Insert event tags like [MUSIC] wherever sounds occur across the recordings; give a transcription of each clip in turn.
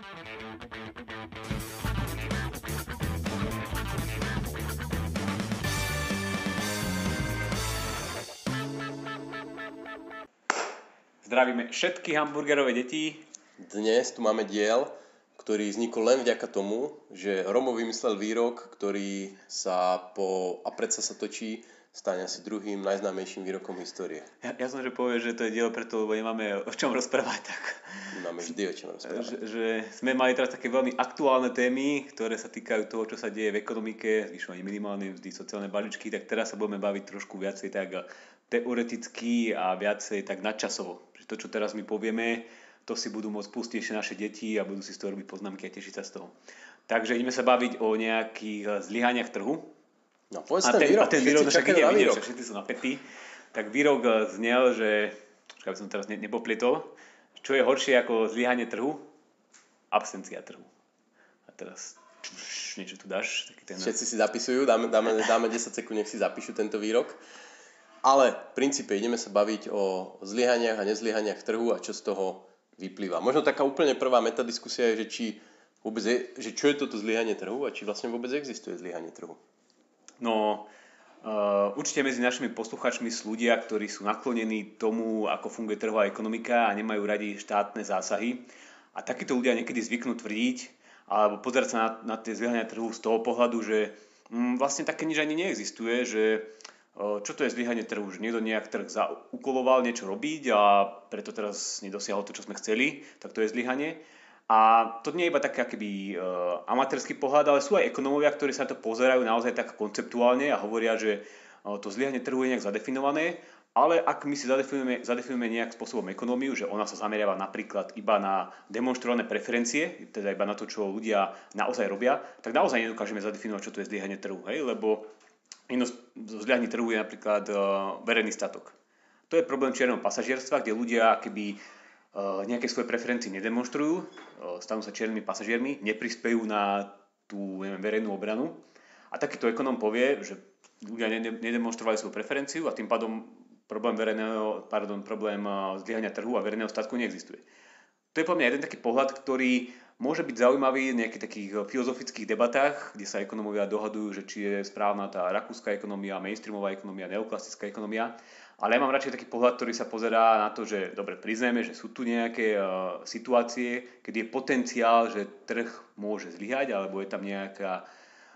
Zdravíme všetky hamburgerové deti. Dnes tu máme diel, ktorý vznikol len vďaka tomu, že Romo vymyslel výrok, ktorý sa po... a predsa sa točí stane asi druhým najznámejším výrokom histórie. Ja, ja som, že povie, že to je dielo preto, lebo nemáme o čom rozprávať. Tak. Máme vždy o čom rozprávať. Že, že sme mali teraz také veľmi aktuálne témy, ktoré sa týkajú toho, čo sa deje v ekonomike, zvyšovanie minimálnej mzdy, sociálne balíčky, tak teraz sa budeme baviť trošku viacej tak teoreticky a viacej tak nadčasovo to, čo teraz my povieme, to si budú môcť pustiť ešte naše deti a budú si z toho robiť poznámky a tešiť sa z toho. Takže ideme sa baviť o nejakých zlyhaniach trhu. No, povedz ten, ten výrok. A ten výrok, však ide, však všetci sú napätí. Tak výrok eh, znel, že, aby som teraz ne, nepoplietol, čo je horšie ako zlyhanie trhu? Absencia trhu. A teraz čuš, niečo tu dáš. Taký ten... Všetci si zapisujú, dáme, dáme, dáme 10 sekúnd, nech si zapíšu tento výrok. Ale v princípe ideme sa baviť o zlyhaniach a nezlyhaniach trhu a čo z toho vyplýva. Možno taká úplne prvá metadiskusia je, že, či vôbec je, že čo je toto zlyhanie trhu a či vlastne vôbec existuje zlyhanie trhu. No, uh, určite medzi našimi posluchačmi sú ľudia, ktorí sú naklonení tomu, ako funguje trhová ekonomika a nemajú radi štátne zásahy. A takíto ľudia niekedy zvyknú tvrdiť, alebo pozerať sa na, na tie zlyhania trhu z toho pohľadu, že mm, vlastne také nič ani neexistuje, že čo to je zlyhanie trhu? Že niekto nejak trh zaukoloval niečo robiť a preto teraz nedosiahol to, čo sme chceli, tak to je zlyhanie. A to nie je iba taký akýby uh, amatérsky pohľad, ale sú aj ekonómovia, ktorí sa to pozerajú naozaj tak konceptuálne a hovoria, že uh, to zlyhanie trhu je nejak zadefinované, ale ak my si zadefinujeme, zadefinujeme nejak spôsobom ekonómiu, že ona sa zameriava napríklad iba na demonstrované preferencie, teda iba na to, čo ľudia naozaj robia, tak naozaj nedokážeme zadefinovať, čo to je zlyhanie trhu. Hej? Lebo Jedno z zľadní trhu je napríklad uh, verejný statok. To je problém čierneho pasažierstva, kde ľudia keby nejaké svoje preferencie nedemonstrujú, uh, stanú sa čiernymi pasažiermi, neprispejú na tú neviem, verejnú obranu. A takýto ekonom povie, že ľudia nedemonstrovali svoju preferenciu a tým pádom problém, verejného, pardon, problém zlyhania trhu a verejného statku neexistuje. To je podľa mňa jeden taký pohľad, ktorý môže byť zaujímavý v nejakých takých filozofických debatách, kde sa ekonomovia dohadujú, že či je správna tá rakúska ekonomia, mainstreamová ekonomia, neoklasická ekonomia. Ale ja mám radšej taký pohľad, ktorý sa pozerá na to, že dobre, priznáme, že sú tu nejaké uh, situácie, keď je potenciál, že trh môže zlyhať, alebo je tam nejaká,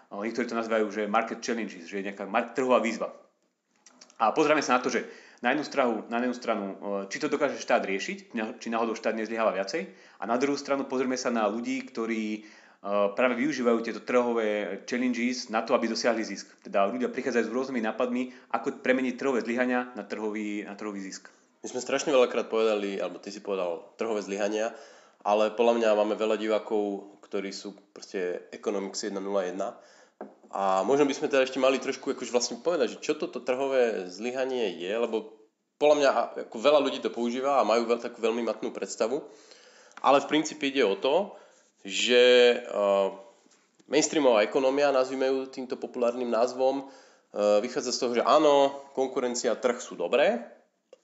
uh, niektorí to nazývajú, že market challenges, že je nejaká trhová výzva. A pozrieme sa na to, že na jednu stranu, na jednu stranu e, či to dokáže štát riešiť, či náhodou štát nezlyháva viacej. A na druhú stranu pozrieme sa na ľudí, ktorí práve využívajú tieto trhové challenges na to, aby dosiahli zisk. Teda ľudia prichádzajú s rôznymi nápadmi, ako premeniť trhové zlyhania na trhový, na trhový zisk. My sme strašne veľakrát povedali, alebo ty si povedal trhové zlyhania, ale podľa mňa máme veľa divákov, ktorí sú proste Economics 101 a možno by sme teda ešte mali trošku akože vlastne povedať, že čo toto trhové zlyhanie je, lebo podľa mňa ako veľa ľudí to používa a majú veľ, takú veľmi matnú predstavu. Ale v princípe ide o to, že uh, mainstreamová ekonomia, nazvime ju týmto populárnym názvom, uh, vychádza z toho, že áno, konkurencia, trh sú dobré,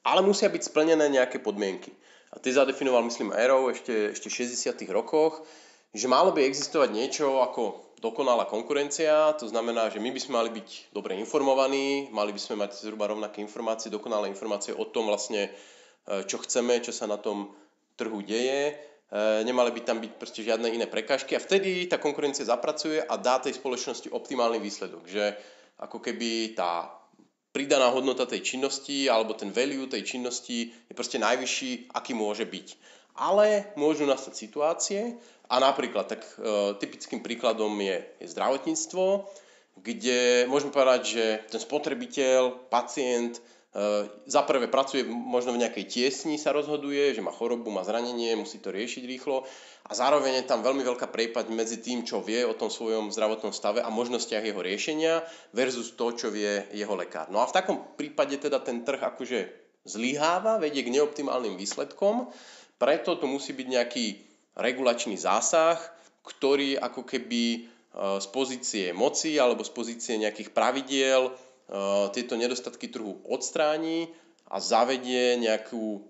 ale musia byť splnené nejaké podmienky. A ty zadefinoval, myslím, Aero ešte, ešte v 60 rokoch, že malo by existovať niečo ako dokonalá konkurencia, to znamená, že my by sme mali byť dobre informovaní, mali by sme mať zhruba rovnaké informácie, dokonalé informácie o tom vlastne, e, čo chceme, čo sa na tom trhu deje, nemali by tam byť proste žiadne iné prekážky a vtedy tá konkurencia zapracuje a dá tej spoločnosti optimálny výsledok, že ako keby tá pridaná hodnota tej činnosti alebo ten value tej činnosti je proste najvyšší, aký môže byť. Ale môžu nastať situácie, a napríklad, tak e, typickým príkladom je, je zdravotníctvo, kde môžeme povedať, že ten spotrebiteľ, pacient, e, za prvé pracuje možno v nejakej tiesni, sa rozhoduje, že má chorobu, má zranenie, musí to riešiť rýchlo a zároveň je tam veľmi veľká prejpať medzi tým, čo vie o tom svojom zdravotnom stave a možnostiach jeho riešenia versus to, čo vie jeho lekár. No a v takom prípade teda ten trh akože zlyháva, vedie k neoptimálnym výsledkom, preto tu musí byť nejaký regulačný zásah, ktorý ako keby e, z pozície moci alebo z pozície nejakých pravidiel tieto nedostatky trhu odstráni a zavedie nejakú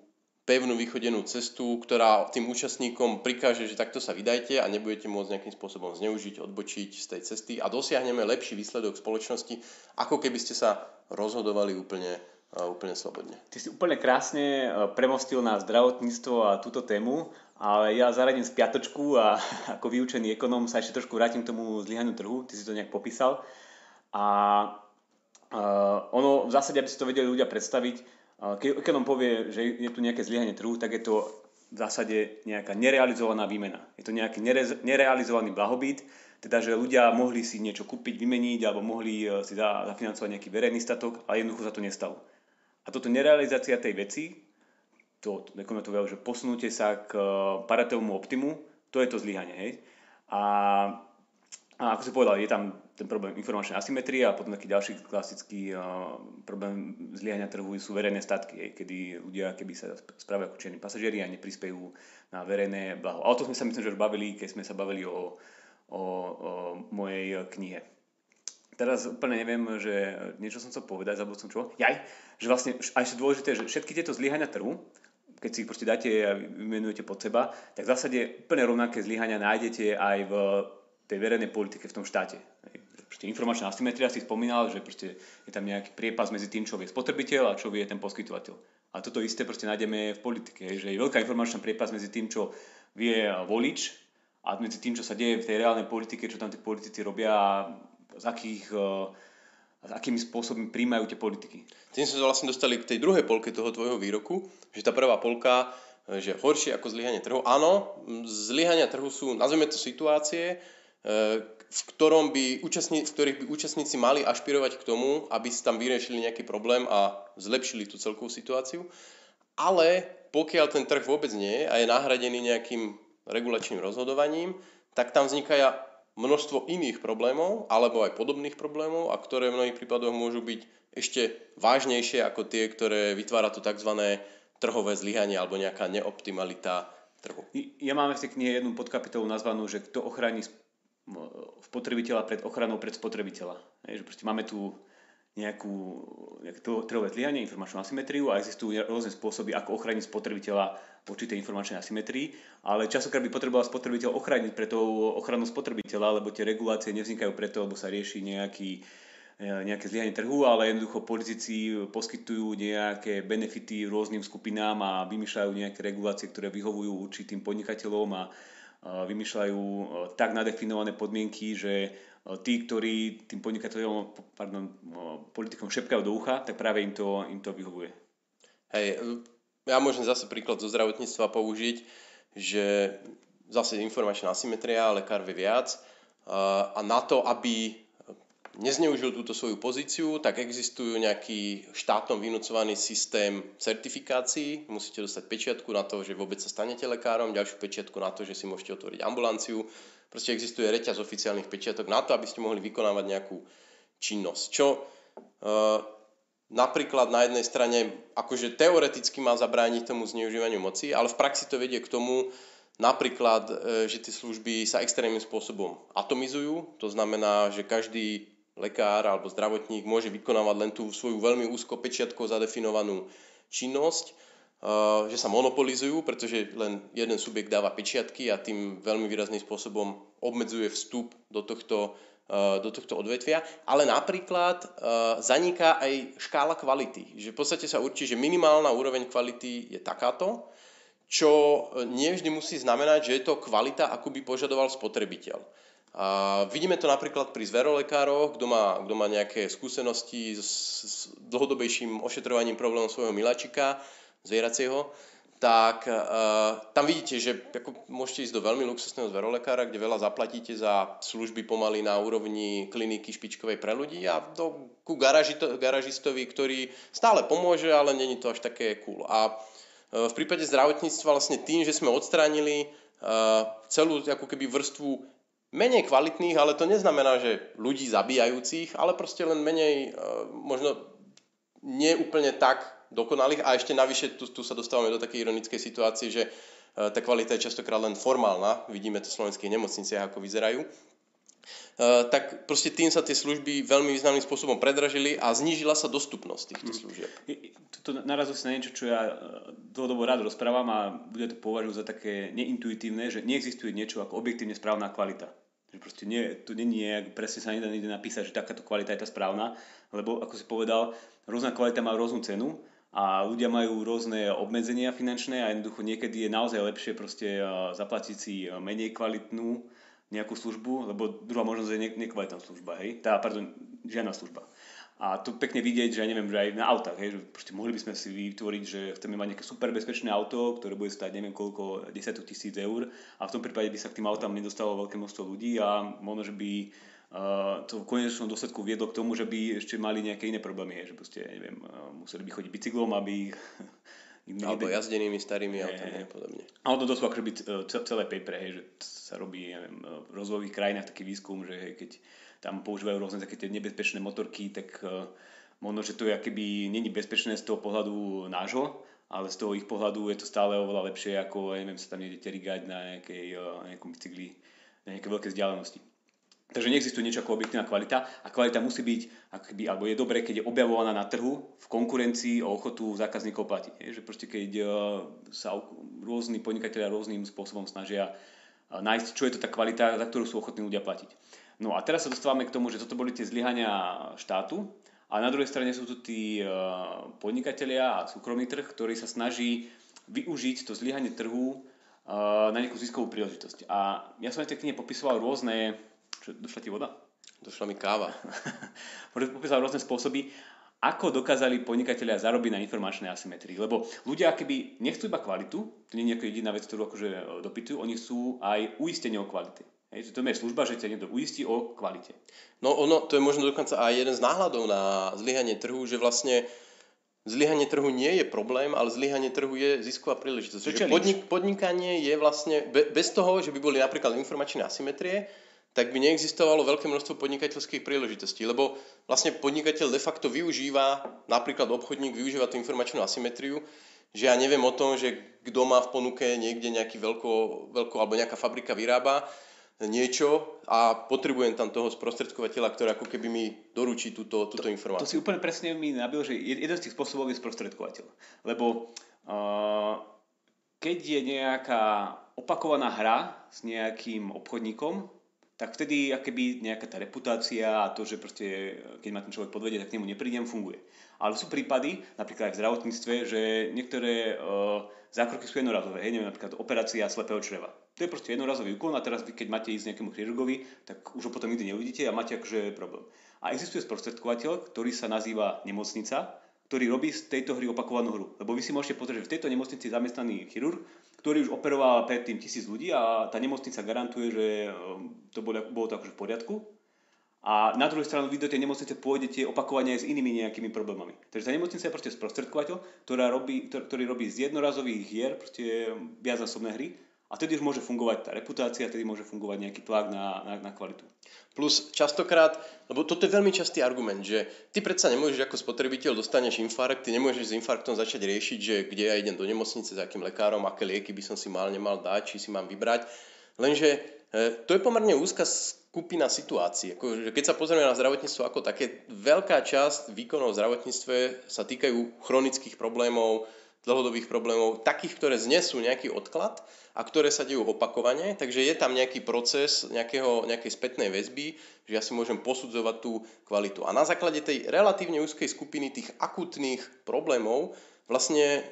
pevnú vychodenú cestu, ktorá tým účastníkom prikáže, že takto sa vydajte a nebudete môcť nejakým spôsobom zneužiť, odbočiť z tej cesty a dosiahneme lepší výsledok spoločnosti, ako keby ste sa rozhodovali úplne, úplne slobodne. Ty si úplne krásne e, premostil na zdravotníctvo a túto tému, ale ja zaradím z piatočku a [LAUGHS] ako vyučený ekonóm sa ešte trošku vrátim k tomu zlyhaniu trhu, ty si to nejak popísal. A uh, ono v zásade, aby si to vedeli ľudia predstaviť, keď ekonom povie, že je tu nejaké zlyhanie trhu, tak je to v zásade nejaká nerealizovaná výmena. Je to nejaký nere- nerealizovaný blahobyt, teda že ľudia mohli si niečo kúpiť, vymeniť alebo mohli e, si zafinancovať nejaký verejný statok, ale jednoducho sa to nestalo. A toto nerealizácia tej veci, to, to, to že posunutie sa k e, paratovému optimu, to je to zlyhanie. A a ako si povedal, je tam ten problém informačnej asymetrie a potom taký ďalší klasický uh, problém zlyhania trhu sú verejné statky, aj, kedy ľudia keby sa správajú ako čierni pasažieri a neprispejú na verejné blaho. A o to sme sa myslím, že už bavili, keď sme sa bavili o, o, o mojej knihe. Teraz úplne neviem, že niečo som chcel povedať, zabudol som čo. Jaj, že vlastne, a ešte dôležité, že všetky tieto zlyhania trhu, keď si ich proste dáte a vymenujete pod seba, tak v zásade úplne rovnaké zlyhania nájdete aj v tej verejnej politike v tom štáte. Proste informačná asymetria si spomínal, že je tam nejaký priepas medzi tým, čo vie spotrebiteľ a čo vie ten poskytovateľ. A toto isté proste nájdeme v politike, že je veľká informačná priepas medzi tým, čo vie volič a medzi tým, čo sa deje v tej reálnej politike, čo tam tí politici robia a z akých s akými spôsobmi príjmajú tie politiky. Tým sme sa vlastne dostali k tej druhej polke toho tvojho výroku, že tá prvá polka, že horšie ako zlyhanie trhu. Áno, zlyhania trhu sú, nazveme to situácie, v, ktorom by účastní, v ktorých by účastníci mali ašpirovať k tomu, aby si tam vyriešili nejaký problém a zlepšili tú celkovú situáciu. Ale pokiaľ ten trh vôbec nie je a je nahradený nejakým regulačným rozhodovaním, tak tam vzniká množstvo iných problémov alebo aj podobných problémov a ktoré v mnohých prípadoch môžu byť ešte vážnejšie ako tie, ktoré vytvára to tzv. trhové zlyhanie alebo nejaká neoptimalita trhu. Ja máme v tej knihe jednu podkapitolu nazvanú, že kto ochráni spotrebiteľa pred ochranou pred spotrebiteľa. Hej, že proste máme tu nejakú, nejaké trhové zlyhanie, informačnú asymetriu a existujú rôzne spôsoby, ako ochrániť spotrebiteľa voči tej informačnej asymetrii, ale časokrát by potreboval spotrebiteľ ochrániť pre tou ochranu spotrebiteľa, lebo tie regulácie nevznikajú preto, lebo sa rieši nejaký, e, nejaké zlyhanie trhu, ale jednoducho politici poskytujú nejaké benefity rôznym skupinám a vymýšľajú nejaké regulácie, ktoré vyhovujú určitým podnikateľom a vymýšľajú tak nadefinované podmienky, že tí, ktorí tým podnikateľom, pardon, politikom šepkajú do ucha, tak práve im to, im to vyhovuje. Hej, ja môžem zase príklad zo zdravotníctva použiť, že zase informačná asymetria, lekár vie viac a na to, aby nezneužil túto svoju pozíciu, tak existujú nejaký štátom vynúcovaný systém certifikácií. Musíte dostať pečiatku na to, že vôbec sa stanete lekárom, ďalšiu pečiatku na to, že si môžete otvoriť ambulanciu. Proste existuje reťaz oficiálnych pečiatok na to, aby ste mohli vykonávať nejakú činnosť. Čo e, napríklad na jednej strane akože teoreticky má zabrániť tomu zneužívaniu moci, ale v praxi to vedie k tomu, napríklad, e, že tie služby sa extrémnym spôsobom atomizujú. To znamená, že každý lekár alebo zdravotník môže vykonávať len tú svoju veľmi úzko pečiatkou zadefinovanú činnosť, eh, že sa monopolizujú, pretože len jeden subjekt dáva pečiatky a tým veľmi výrazným spôsobom obmedzuje vstup do tohto, eh, do tohto odvetvia. Ale napríklad eh, zaniká aj škála kvality. Že v podstate sa určí, že minimálna úroveň kvality je takáto, čo nevždy musí znamenať, že je to kvalita, ako by požadoval spotrebiteľ. A vidíme to napríklad pri zverolekároch, kto má, kto má nejaké skúsenosti s, s dlhodobejším ošetrovaním problémov svojho miláčika, zvieracieho, tak uh, tam vidíte, že ako môžete ísť do veľmi luxusného zverolekára, kde veľa zaplatíte za služby pomaly na úrovni kliniky špičkovej pre ľudí a do, ku garažito, garažistovi, ktorý stále pomôže, ale není to až také cool. A uh, v prípade zdravotníctva vlastne tým, že sme odstránili uh, celú ako keby vrstvu menej kvalitných, ale to neznamená, že ľudí zabíjajúcich, ale proste len menej, e, možno nie úplne tak dokonalých a ešte navyše tu, tu sa dostávame do takej ironickej situácie, že e, tá kvalita je častokrát len formálna, vidíme to v slovenských nemocniciach, ako vyzerajú. Uh, tak proste tým sa tie služby veľmi významným spôsobom predražili a znížila sa dostupnosť týchto Mhm. služieb. Toto narazil si na niečo, čo ja e, dlhodobo rád rozprávam a ľudia to považujú za také neintuitívne, že neexistuje niečo ako objektívne správna kvalita. Že proste nie, to nie je, presne sa nedá nikde napísať, že takáto kvalita je tá správna, lebo ako si povedal, rôzna kvalita má rôznu cenu a ľudia majú rôzne obmedzenia finančné a jednoducho niekedy je naozaj lepšie proste e, zaplatiť si menej kvalitnú nejakú službu, lebo druhá možnosť je ne- nekvalitná služba, hej? Tá, pardon, žiadna služba. A to pekne vidieť, že ja neviem, že aj na autách, hej, že mohli by sme si vytvoriť, že chceme mať nejaké super bezpečné auto, ktoré bude stať neviem koľko, 10 tisíc eur a v tom prípade by sa k tým autám nedostalo veľké množstvo ľudí a možno, že by uh, to v konečnom dôsledku viedlo k tomu, že by ešte mali nejaké iné problémy, že proste, neviem, uh, museli by chodiť bicyklom, aby [LAUGHS] Alebo jazdenými starými Hej, autami a podobne. ale to dosť akože byť e, ce- celé paper, hej, že sa robí neviem, e, v rozvojových krajinách taký výskum, že hej, keď tam používajú rôzne také tie nebezpečné motorky, tak uh, možno, že to je akoby není bezpečné z toho pohľadu nášho, ale z toho ich pohľadu je to stále oveľa lepšie, ako ja neviem, sa tam idete rigať na nejakej, uh, nejakom bicykli na nejaké veľké vzdialenosti. Takže neexistuje niečo ako objektívna kvalita a kvalita musí byť, akoby, alebo je dobré, keď je objavovaná na trhu v konkurencii o ochotu zákazníkov platiť. Je, že proste keď uh, sa rôzni podnikatelia rôznym spôsobom snažia uh, nájsť, čo je to tá kvalita, za ktorú sú ochotní ľudia platiť. No a teraz sa dostávame k tomu, že toto boli tie zlyhania štátu a na druhej strane sú tu tí uh, podnikatelia a súkromný trh, ktorý sa snaží využiť to zlyhanie trhu na nejakú ziskovú príležitosť. A ja som aj v tej knihe popisoval rôzne došla ti voda? Došla mi káva. [LAUGHS] Popísal rôzne spôsoby, ako dokázali podnikatelia zarobiť na informačnej asymetrii. Lebo ľudia keby nechcú iba kvalitu, to nie je nejaká jediná vec, ktorú akože e, dopytujú, oni chcú aj uistenie o kvalite. Hej, to je služba, že ťa niekto uistí o kvalite. No ono, to je možno dokonca aj jeden z náhľadov na zlyhanie trhu, že vlastne zlyhanie trhu nie je problém, ale zlyhanie trhu je zisková príležitosť. Podnik, podnikanie je vlastne, be, bez toho, že by boli napríklad informačné asymetrie, tak by neexistovalo veľké množstvo podnikateľských príležitostí, lebo vlastne podnikateľ de facto využíva, napríklad obchodník využíva tú informačnú asymetriu, že ja neviem o tom, že kto má v ponuke niekde nejaký veľko, veľko, alebo nejaká fabrika vyrába niečo a potrebujem tam toho sprostredkovateľa, ktorý ako keby mi doručí túto, túto To informáciu. si úplne presne mi nabil, že jed- jeden z tých spôsobov je sprostredkovateľ. Lebo uh, keď je nejaká opakovaná hra s nejakým obchodníkom, tak vtedy akoby nejaká tá reputácia a to, že proste, keď ma ten človek podvedie, tak k nemu neprídem, funguje. Ale sú prípady, napríklad aj v zdravotníctve, že niektoré uh, zákroky sú jednorazové. Hej, neviem, napríklad operácia slepého čreva. To je proste jednorazový úkon a teraz vy, keď máte ísť nejakému chirurgovi, tak už ho potom nikdy neuvidíte a máte akože problém. A existuje sprostredkovateľ, ktorý sa nazýva nemocnica, ktorý robí z tejto hry opakovanú hru. Lebo vy si môžete pozrieť, že v tejto nemocnici je zamestnaný chirurg, ktorý už operoval predtým tisíc ľudí a tá nemocnica garantuje, že um, to bolo, bolo to akože v poriadku. A na druhú stranu vy do tej nemocnice pôjdete opakovane aj s inými nejakými problémami. Takže tá nemocnica je proste sprostredkovateľ, ktorá robí, ktor- ktorý robí z jednorazových hier proste viacnásobné hry a vtedy už môže fungovať tá reputácia, vtedy môže fungovať nejaký tlak na, na, na kvalitu. Plus častokrát, lebo toto je veľmi častý argument, že ty predsa nemôžeš ako spotrebiteľ dostaneš infarkt, ty nemôžeš s infarktom začať riešiť, že kde ja idem do nemocnice, za akým lekárom, aké lieky by som si mal, nemal dať, či si mám vybrať. Lenže e, to je pomerne úzka skupina situácií. Ako, keď sa pozrieme na zdravotníctvo ako také, veľká časť výkonov v zdravotníctve sa týkajú chronických problémov, dlhodobých problémov, takých, ktoré znesú nejaký odklad a ktoré sa dejú opakovane, takže je tam nejaký proces nejakého, nejakej spätnej väzby, že ja si môžem posudzovať tú kvalitu. A na základe tej relatívne úzkej skupiny tých akutných problémov vlastne e,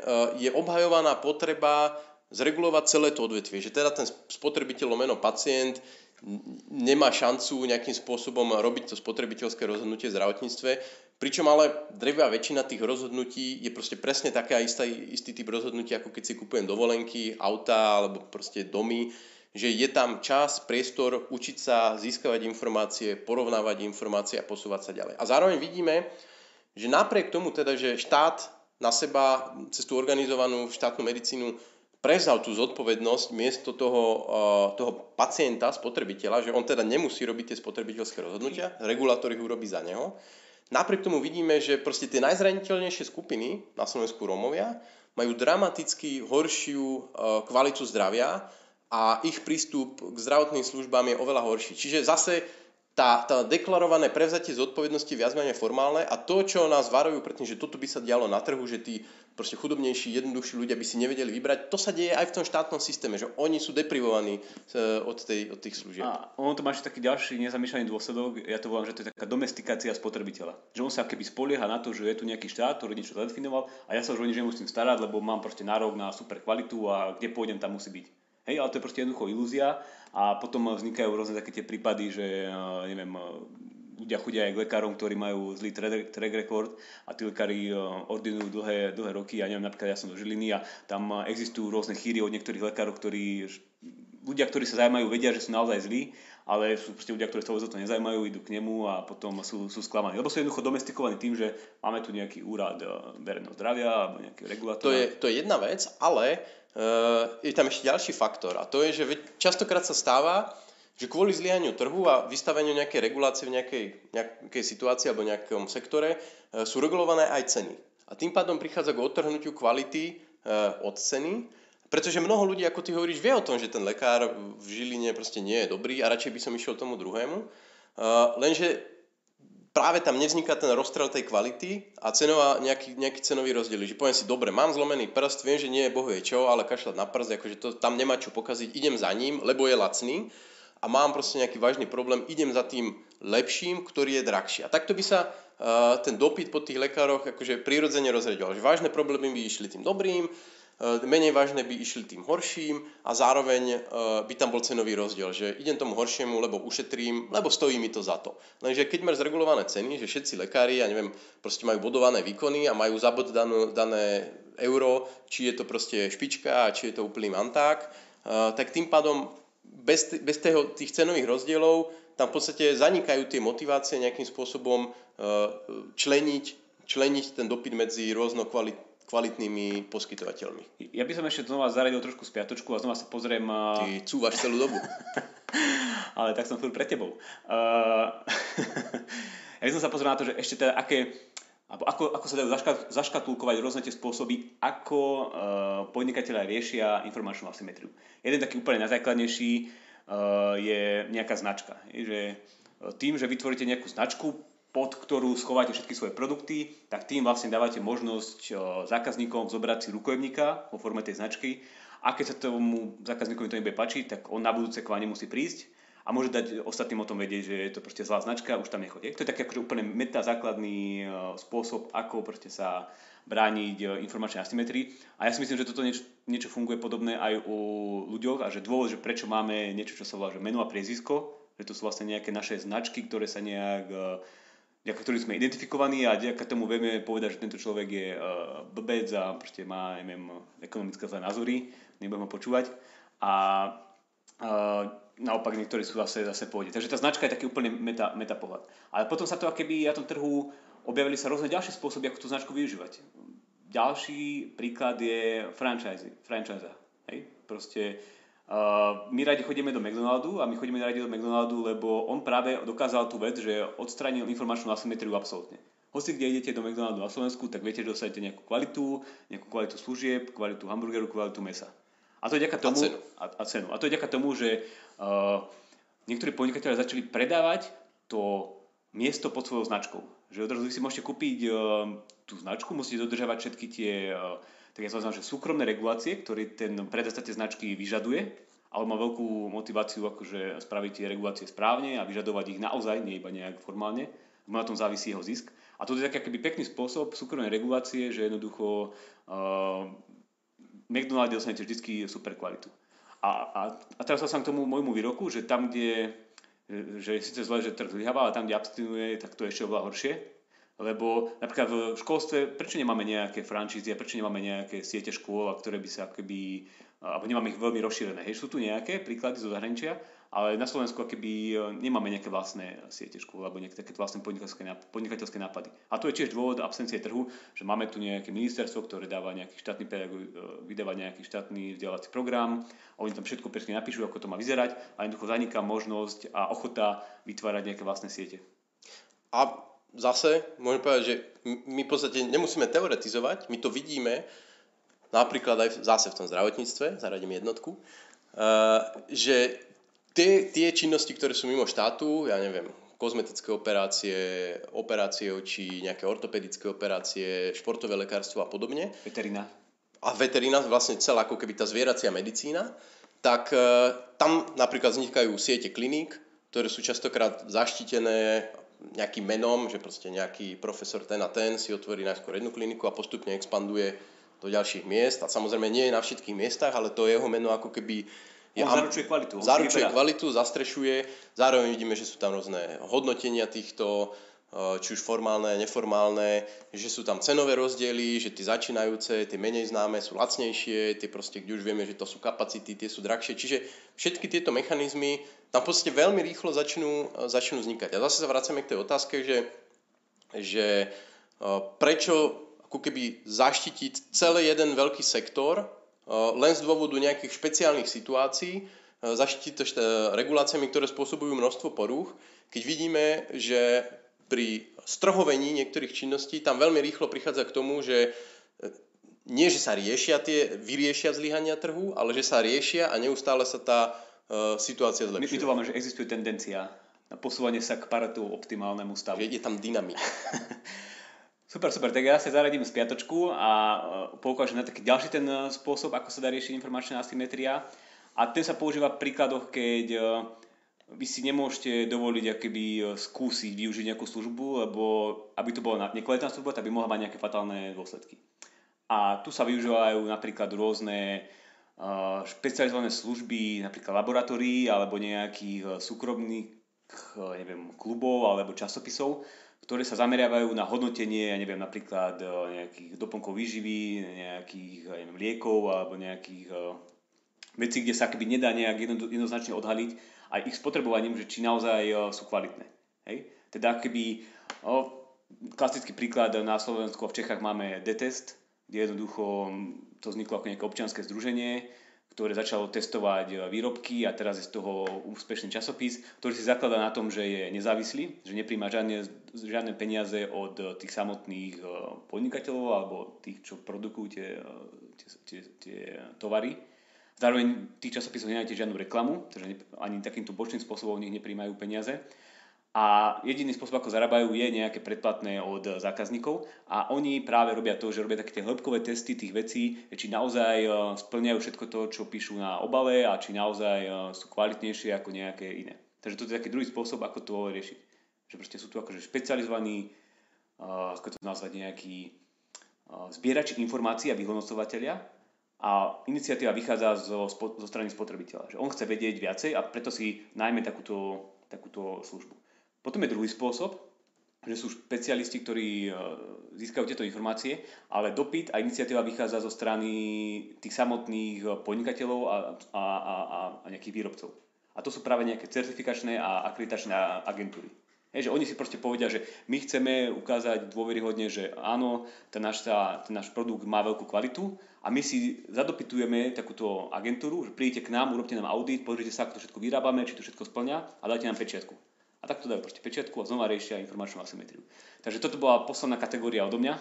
je obhajovaná potreba zregulovať celé to odvetvie, že teda ten spotrebiteľ lomeno pacient nemá šancu nejakým spôsobom robiť to spotrebiteľské rozhodnutie v zdravotníctve, pričom ale drevá väčšina tých rozhodnutí je proste presne taká istá, istý typ rozhodnutí, ako keď si kupujem dovolenky, auta alebo proste domy, že je tam čas, priestor učiť sa, získavať informácie, porovnávať informácie a posúvať sa ďalej. A zároveň vidíme, že napriek tomu teda, že štát na seba cez tú organizovanú štátnu medicínu prevzal tú zodpovednosť miesto toho, uh, toho pacienta, spotrebiteľa, že on teda nemusí robiť tie spotrebiteľské rozhodnutia, regulátor ich urobí za neho. Napriek tomu vidíme, že proste tie najzraniteľnejšie skupiny na Slovensku Rómovia majú dramaticky horšiu uh, kvalitu zdravia a ich prístup k zdravotným službám je oveľa horší. Čiže zase tá, tá deklarované prevzatie zodpovednosti viac menej formálne a to, čo nás varujú pred tým, že toto by sa dialo na trhu, že tí proste chudobnejší, jednoduchší ľudia by si nevedeli vybrať, to sa deje aj v tom štátnom systéme, že oni sú deprivovaní e, od, tej, od tých služieb. A ono to má ešte taký ďalší nezamýšľaný dôsledok, ja to volám, že to je taká domestikácia spotrebiteľa. Že on sa keby spolieha na to, že je tu nejaký štát, ktorý niečo zadefinoval a ja sa už o nič nemusím starať, lebo mám proste nárok na super kvalitu a kde pôjdem, tam musí byť. Hej, ale to je proste jednoducho ilúzia a potom vznikajú rôzne také tie prípady, že eh, neviem, eh, ľudia chodia aj k lekárom, ktorí majú zlý track record a tí lekári eh, ordinujú dlhé, dlhé roky. Ja neviem, napríklad ja som do Žiliny a tam existujú rôzne chýry od niektorých lekárov, ktorí ľudia, ktorí sa zaujímajú, vedia, že sú naozaj zlí, ale sú proste ľudia, ktorí sa o to nezaujímajú, idú k nemu a potom sú, sú sklamaní. Lebo sú jednoducho domestikovaní tým, že máme tu nejaký úrad verejného zdravia alebo nejaký regulátor. To je, to je jedna vec, ale Eh, je tam ešte ďalší faktor a to je, že častokrát sa stáva, že kvôli zlyhaniu trhu a vystaveniu nejakej regulácie v nejakej, nejakej situácii alebo nejakom sektore eh, sú regulované aj ceny. A tým pádom prichádza k odtrhnutiu kvality eh, od ceny, pretože mnoho ľudí, ako ty hovoríš, vie o tom, že ten lekár v Žiline proste nie je dobrý a radšej by som išiel tomu druhému. Lenže práve tam nevzniká ten rozstrel tej kvality a cenová, nejaký, nejaký cenový rozdiel. Že poviem si, dobre, mám zlomený prst, viem, že nie je bohuje čo, ale kašľať na prst, akože to tam nemá čo pokaziť, idem za ním, lebo je lacný a mám proste nejaký vážny problém, idem za tým lepším, ktorý je drahší. A takto by sa uh, ten dopyt po tých lekároch akože prirodzene rozredoval. Že vážne problémy by išli tým dobrým, menej vážne by išli tým horším a zároveň eh, by tam bol cenový rozdiel, že idem tomu horšiemu, lebo ušetrím, lebo stojí mi to za to. Lenže keď máš zregulované ceny, že všetci lekári, ja neviem, proste majú bodované výkony a majú zabod dané euro, či je to proste špička, či je to úplný manták, eh, tak tým pádom bez, bez tého, tých cenových rozdielov tam v podstate zanikajú tie motivácie nejakým spôsobom členiť, členiť ten dopyt medzi rôzno kvalit, kvalitnými poskytovateľmi. Ja by som ešte znova zaradil trošku spiatočku a znova sa pozriem... Ty cúvaš celú dobu. [LAUGHS] Ale tak som chvíľu pre tebou. Uh, [LAUGHS] ja by som sa pozrel na to, že ešte teda aké, alebo ako, ako sa dajú zaška, zaškatulkovať rôzne tie spôsoby, ako uh, podnikateľa riešia informačnú asymetriu. Jeden taký úplne najzákladnejší uh, je nejaká značka. Je, že tým, že vytvoríte nejakú značku, pod ktorú schováte všetky svoje produkty, tak tým vlastne dávate možnosť zákazníkom zobrať si rukojemníka vo forme tej značky a keď sa tomu zákazníkovi to nebude páčiť, tak on na budúce k vám nemusí prísť a môže dať ostatným o tom vedieť, že je to proste zlá značka, už tam nechodí. To je taký akože úplne meta základný spôsob, ako proste sa brániť informačnej asymetrii. A ja si myslím, že toto niečo, niečo funguje podobné aj u ľuďoch a že dôvod, že prečo máme niečo, čo sa volá že meno a priezvisko, že to sú vlastne nejaké naše značky, ktoré sa nejak vďaka ktorým sme identifikovaní a vďaka tomu vieme povedať, že tento človek je uh, blbec a proste má, neviem, ekonomické zlé názory, nebudeme ho počúvať. A uh, naopak niektorí sú zase, zase pôjde. Takže tá značka je taký úplne meta, meta pohľad. Ale potom sa to keby na tom trhu objavili sa rôzne ďalšie spôsoby, ako tú značku využívať. Ďalší príklad je franchise, franchise. Hej? Proste Uh, my radi chodíme do McDonaldu a my chodíme radi do McDonaldu, lebo on práve dokázal tú vec, že odstranil informačnú asymetriu absolútne. Hoci kde idete do McDonaldu na Slovensku, tak viete, že dostanete nejakú kvalitu, nejakú kvalitu služieb, kvalitu hamburgeru, kvalitu mesa. A to je tomu, a cenu. A, a, cenu. a to je ďaká tomu, že uh, niektorí podnikatelia začali predávať to miesto pod svojou značkou. Že odrazu vy si môžete kúpiť uh, tú značku, musíte dodržavať všetky tie uh, tak ja to že súkromné regulácie, ktoré ten predaj značky vyžaduje, ale má veľkú motiváciu akože spraviť tie regulácie správne a vyžadovať ich naozaj, nie iba nejak formálne, na tom závisí jeho zisk. A to je taký akoby pekný spôsob súkromnej regulácie, že jednoducho uh, McDonald's dostanete vždy super kvalitu. A, a, a teraz sa k tomu môjmu výroku, že tam, kde že je síce zle, že trh zlyháva, ale tam, kde abstinuje, tak to je ešte oveľa horšie lebo napríklad v školstve, prečo nemáme nejaké franšízy a prečo nemáme nejaké siete škôl, ktoré by sa akoby, alebo nemáme ich veľmi rozšírené. Hej, sú tu nejaké príklady zo zahraničia, ale na Slovensku akoby e, nemáme nejaké vlastné siete škôl alebo nejaké také vlastné podnikateľské, podnikateľské nápady. A to je tiež dôvod absencie trhu, že máme tu nejaké ministerstvo, ktoré dáva nejaký štátny pedagóg, e, vydáva nejaký štátny vzdelávací program, oni tam všetko presne napíšu, ako to má vyzerať a jednoducho zaniká možnosť a ochota vytvárať nejaké vlastné siete. A zase môžem povedať, že my v podstate nemusíme teoretizovať, my to vidíme napríklad aj zase v tom zdravotníctve, zaradím jednotku, že tie, tie činnosti, ktoré sú mimo štátu, ja neviem, kozmetické operácie, operácie očí, nejaké ortopedické operácie, športové lekárstvo a podobne. Veterina. A veterina, vlastne celá ako keby tá zvieracia medicína, tak e, tam napríklad vznikajú siete kliník, ktoré sú častokrát zaštitené nejakým menom, že proste nejaký profesor ten a ten si otvorí najskôr jednu kliniku a postupne expanduje do ďalších miest. A samozrejme nie je na všetkých miestach, ale to jeho meno ako keby je, on zaručuje kvalitu. On zaručuje kvalitu, zastrešuje. Zároveň vidíme, že sú tam rôzne hodnotenia týchto, či už formálne, neformálne, že sú tam cenové rozdiely, že tie začínajúce, tie menej známe sú lacnejšie, tie proste, kde už vieme, že to sú kapacity, tie sú drahšie. Čiže všetky tieto mechanizmy tam podstate veľmi rýchlo začnú, e, začnú vznikať. A zase sa vracame k tej otázke, že, že e, prečo ako keby zaštitiť celý jeden veľký sektor len z dôvodu nejakých špeciálnych situácií, zaštitiť to reguláciami, ktoré spôsobujú množstvo porúch, keď vidíme, že pri strhovení niektorých činností tam veľmi rýchlo prichádza k tomu, že e, nie, že sa riešia tie, vyriešia zlyhania trhu, ale že sa riešia a neustále sa tá uh, situácia zlepšuje. My, my to máme, že existuje tendencia na posúvanie sa k paratu optimálnemu stavu. Že je tam dynamika. [LAUGHS] Super, super. Tak ja sa zaradím z piatočku a e, poukážem na taký ďalší ten e, spôsob, ako sa dá riešiť informačná asymetria. A ten sa používa v príkladoch, keď e, vy si nemôžete dovoliť akoby skúsiť využiť nejakú službu, lebo aby to bola nekvalitná služba, tak by mohla mať nejaké fatálne dôsledky. A tu sa využívajú napríklad rôzne špecializované služby, napríklad laboratórií alebo nejakých súkromných neviem, klubov alebo časopisov, ktoré sa zameriavajú na hodnotenie, ja neviem, napríklad nejakých doplnkov výživy, nejakých ja neviem, liekov alebo nejakých vecí, kde sa akoby nedá nejak jednoznačne odhaliť aj ich spotrebovaním, že či naozaj uh, sú kvalitné. Hej? Teda keby uh, klasický príklad na Slovensku a v Čechách máme D-test, kde jednoducho hm, to vzniklo ako nejaké občianske združenie, ktoré začalo testovať výrobky a teraz je z toho úspešný časopis, ktorý si zakladá na tom, že je nezávislý, že nepríjma žiadne, žiadne peniaze od tých samotných podnikateľov alebo tých, čo produkujú tie, tie, tie, tie tovary. Zároveň tých časopisov nenájdete žiadnu reklamu, takže ani takýmto bočným spôsobom nich nepríjmajú peniaze a jediný spôsob, ako zarábajú, je nejaké predplatné od zákazníkov a oni práve robia to, že robia také tie hĺbkové testy tých vecí, či naozaj e, splňajú všetko to, čo píšu na obale a či naozaj e, sú kvalitnejšie ako nejaké iné. Takže to je taký druhý spôsob, ako to riešiť. Že proste sú tu akože špecializovaní, e, ako to nazvať, nejakí zbierači informácií a vyhodnocovateľia a iniciatíva vychádza zo, zo strany spotrebiteľa. Že on chce vedieť viacej a preto si najmä takúto, takúto službu. Potom je druhý spôsob, že sú špecialisti, ktorí e, získajú tieto informácie, ale dopyt a iniciatíva vychádza zo strany tých samotných podnikateľov a, a, a, a nejakých výrobcov. A to sú práve nejaké certifikačné a akreditačné agentúry. Je, že oni si proste povedia, že my chceme ukázať dôveryhodne, že áno, ten náš, ten náš produkt má veľkú kvalitu a my si zadopytujeme takúto agentúru, že prídete k nám, urobte nám audit, pozrite sa, ako to všetko vyrábame, či to všetko splňa a dajte nám pečiatku. A tak to dajú proste pečiatku a znova riešia informačnú asymetriu. Takže toto bola posledná kategória odo mňa.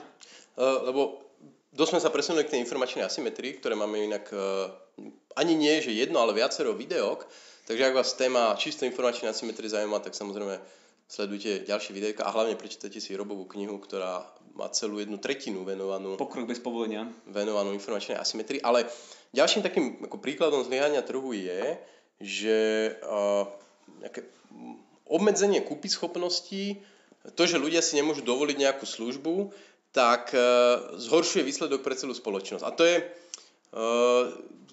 Uh, lebo dosť sme sa presunuli k tej informačnej asymetrii, ktoré máme inak uh, ani nie, že jedno, ale viacero videok. Takže ak vás téma čisto informačnej asymetrie zaujíma, tak samozrejme sledujte ďalšie videjka a hlavne prečítajte si Robovú knihu, ktorá má celú jednu tretinu venovanú... Pokrok bez povolenia. Venovanú informačnej asymetrii. Ale ďalším takým ako príkladom zlyhania trhu je, že uh, nejaké obmedzenie kúpy schopností, to, že ľudia si nemôžu dovoliť nejakú službu, tak e, zhoršuje výsledok pre celú spoločnosť. A to je,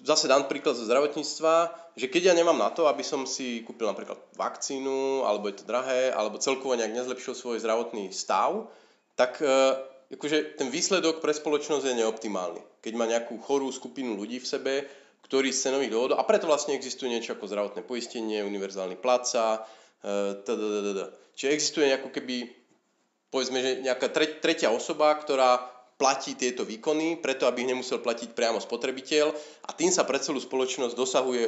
zase dám príklad zo zdravotníctva, že keď ja nemám na to, aby som si kúpil napríklad vakcínu, alebo je to drahé, alebo celkovo nejak nezlepšil svoj zdravotný stav, tak e, akože ten výsledok pre spoločnosť je neoptimálny. Keď má nejakú chorú skupinu ľudí v sebe, ktorí z cenových dôvodov, a preto vlastne existuje niečo ako zdravotné poistenie, univerzálny pláca, Eh, Čiže existuje ako keby, povedzme, že nejaká tretia osoba, ktorá platí tieto výkony, preto aby ich nemusel platiť priamo spotrebiteľ a tým sa pre celú spoločnosť dosahuje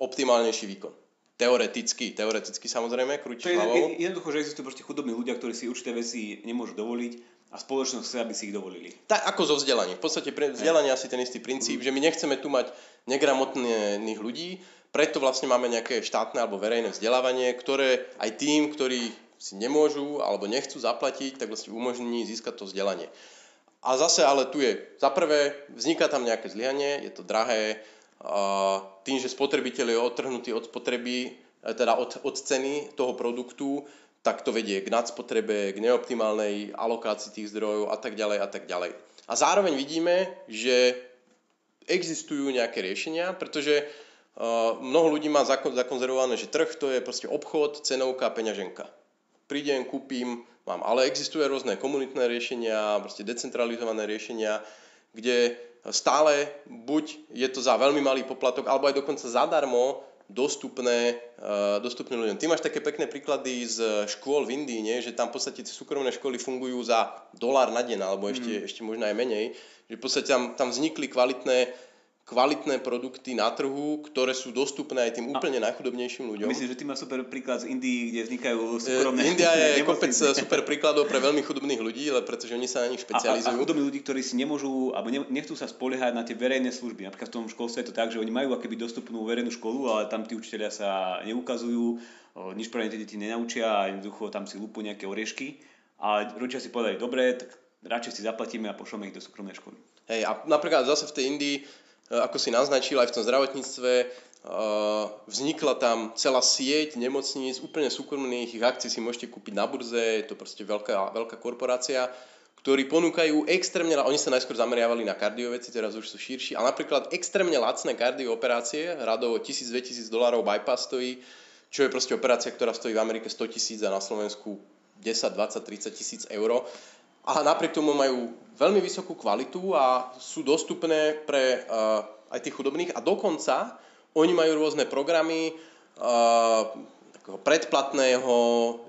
optimálnejší výkon. teoreticky, teoreticky samozrejme, krúti je hlavou. jednoducho, že existujú proste chudobní ľudia, ktorí si určité veci nemôžu dovoliť a spoločnosť chce, aby si ich dovolili. Tak ako zo vzdelaním. V podstate pre vzdelanie asi ten istý princíp, že my nechceme tu mať negramotných ľudí, preto vlastne máme nejaké štátne alebo verejné vzdelávanie, ktoré aj tým, ktorí si nemôžu alebo nechcú zaplatiť, tak vlastne umožní získať to vzdelanie. A zase ale tu je, za prvé, vzniká tam nejaké zlyhanie, je to drahé, tým, že spotrebiteľ je odtrhnutý od spotreby, e, teda od, od ceny toho produktu, tak to vedie k nadspotrebe, k neoptimálnej alokácii tých zdrojov a tak ďalej a tak ďalej. A zároveň vidíme, že existujú nejaké riešenia, pretože uh, mnoho ľudí má zakon, zakonzervované, že trh to je proste obchod, cenovka, peňaženka. Prídem, kúpim, mám. Ale existujú aj rôzne komunitné riešenia, proste decentralizované riešenia, kde stále buď je to za veľmi malý poplatok, alebo aj dokonca zadarmo dostupné, uh, dostupné ľuďom. Ty máš také pekné príklady z škôl v Indii, nie? že tam v podstate tie súkromné školy fungujú za dolár na deň, alebo ešte, mm. ešte možno aj menej. Že v podstate tam, tam vznikli kvalitné kvalitné produkty na trhu, ktoré sú dostupné aj tým úplne najchudobnejším ľuďom. Myslím, že ty máš super príklad z Indii, kde vznikajú súkromné... India je kopec [LAUGHS] super príkladov pre veľmi chudobných ľudí, ale pretože oni sa na nich špecializujú. A, a chudobní ľudí, ktorí si nemôžu, alebo nechcú sa spoliehať na tie verejné služby. Napríklad v tom školstve je to tak, že oni majú akéby dostupnú verejnú školu, ale tam tí učiteľia sa neukazujú, nič pre tie deti nenaučia a jednoducho tam si lúpu nejaké oriešky. A rodičia si povedali, dobre, tak radšej si zaplatíme a pošleme ich do súkromnej školy. Hej, a napríklad zase v tej Indii E, ako si naznačil aj v tom zdravotníctve, e, vznikla tam celá sieť nemocníc, úplne súkromných, ich akcií si môžete kúpiť na burze, je to proste veľká, veľká korporácia, ktorí ponúkajú extrémne, oni sa najskôr zameriavali na kardioveci, teraz už sú širší, ale napríklad extrémne lacné kardiooperácie, radovo 1000-2000 dolárov bypass stojí, čo je proste operácia, ktorá stojí v Amerike 100 tisíc a na Slovensku 10, 20, 30 tisíc eur a napriek tomu majú veľmi vysokú kvalitu a sú dostupné pre uh, aj tých chudobných a dokonca oni majú rôzne programy uh, takého predplatného,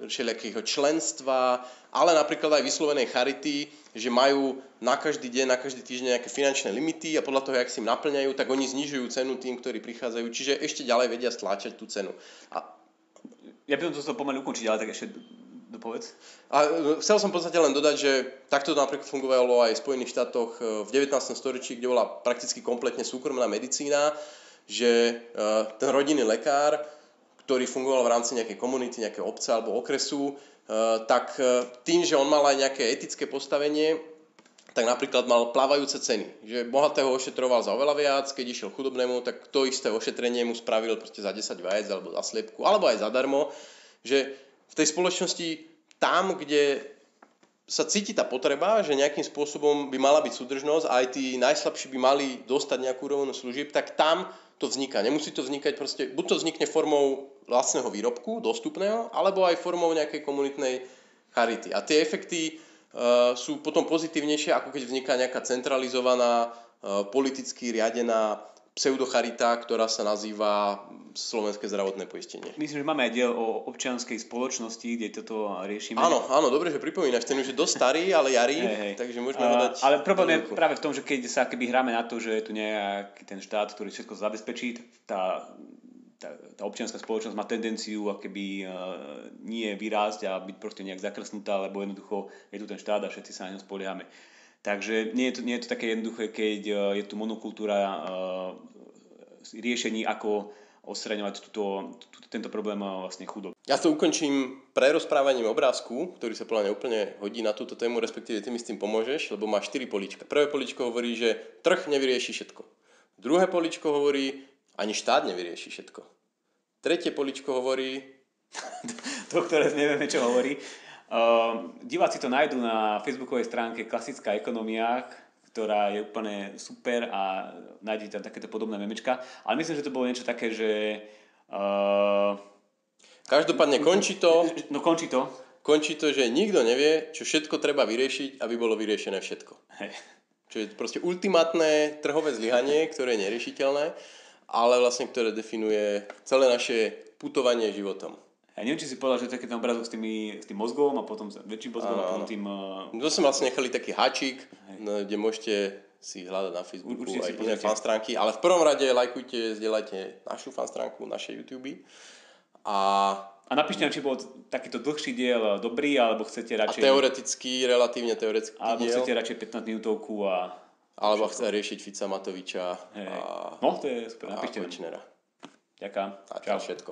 všelijakého členstva, ale napríklad aj vyslovenej charity, že majú na každý deň, na každý týždeň nejaké finančné limity a podľa toho, jak si im naplňajú, tak oni znižujú cenu tým, ktorí prichádzajú, čiže ešte ďalej vedia stláčať tú cenu. A... Ja by som to pomaly ukončiť, ale tak ešte dopovedz. A e, chcel som v podstate len dodať, že takto napríklad fungovalo aj v Spojených štátoch e, v 19. storočí, kde bola prakticky kompletne súkromná medicína, že e, ten rodinný lekár, ktorý fungoval v rámci nejakej komunity, nejakého obca alebo okresu, tak tým, že on mal aj nejaké etické postavenie, tak napríklad mal plávajúce ceny. Že bohatého ošetroval za oveľa viac, keď išiel chudobnému, tak to isté ošetrenie mu spravil za 10 vajec alebo za sliepku, alebo aj zadarmo. Že v tej spoločnosti tam, kde sa cíti tá potreba, že nejakým spôsobom by mala byť súdržnosť a aj tí najslabší by mali dostať nejakú úroveň služieb, tak tam to vzniká. Nemusí to vznikať proste, buď to vznikne formou vlastného výrobku, dostupného, alebo aj formou nejakej komunitnej charity. A tie efekty uh, sú potom pozitívnejšie, ako keď vzniká nejaká centralizovaná, uh, politicky riadená pseudocharita, ktorá sa nazýva Slovenské zdravotné poistenie. Myslím, že máme aj diel o občianskej spoločnosti, kde toto riešime. Áno, áno, dobre, že pripomínaš, ten už je dosť starý, ale jarý, hey, hey. takže môžeme ho dať... Ale problém je práve v tom, že keď sa keby hráme na to, že je tu nejaký ten štát, ktorý všetko zabezpečí, tá, tá, tá občianská spoločnosť má tendenciu akéby uh, nie vyrásť a byť proste nejak zakrsnutá, lebo jednoducho je tu ten štát a všetci sa na ňom spoliehame. Takže nie je to, nie je to také jednoduché, keď uh, je tu monokultúra uh, riešení, ako odstraňovať túto, túto, tento problém vlastne chudoby. Ja to ukončím prerozprávaním obrázku, ktorý sa podľa mňa úplne hodí na túto tému, respektíve ty mi s tým pomôžeš, lebo má 4 polička. Prvé poličko hovorí, že trh nevyrieši všetko. Druhé poličko hovorí, ani štát nevyrieši všetko. Tretie poličko hovorí... [LAUGHS] to, ktoré nevieme, čo hovorí. Uh, diváci to nájdú na facebookovej stránke Klasická ekonomia, ktorá je úplne super a nájdete tam takéto podobné memečka. Ale myslím, že to bolo niečo také, že... Uh, Každopádne končí to... No končí to. Končí to, že nikto nevie, čo všetko treba vyriešiť, aby bolo vyriešené všetko. Hej. Čo je proste ultimátne trhové zlyhanie, ktoré je neriešiteľné, ale vlastne ktoré definuje celé naše putovanie životom. Ja neviem, či si povedal, že taký ten obrázok s, tými, s tým mozgom a potom väčší mozgom a, potom tým... Uh... No sme vlastne nechali taký háčik. no, kde môžete si hľadať na Facebooku Určite aj iné fanstránky, ale v prvom rade lajkujte, zdieľajte našu fanstránku, naše YouTube a... A napíšte nám, či bol takýto dlhší diel dobrý, alebo chcete radšej... A teoreticky, relatívne teoretický Alebo diel. chcete radšej 15 minútovku a... Alebo chce riešiť Fica Matoviča hey. a... No, to je super, napíšte nám. Ďakujem. A to všetko.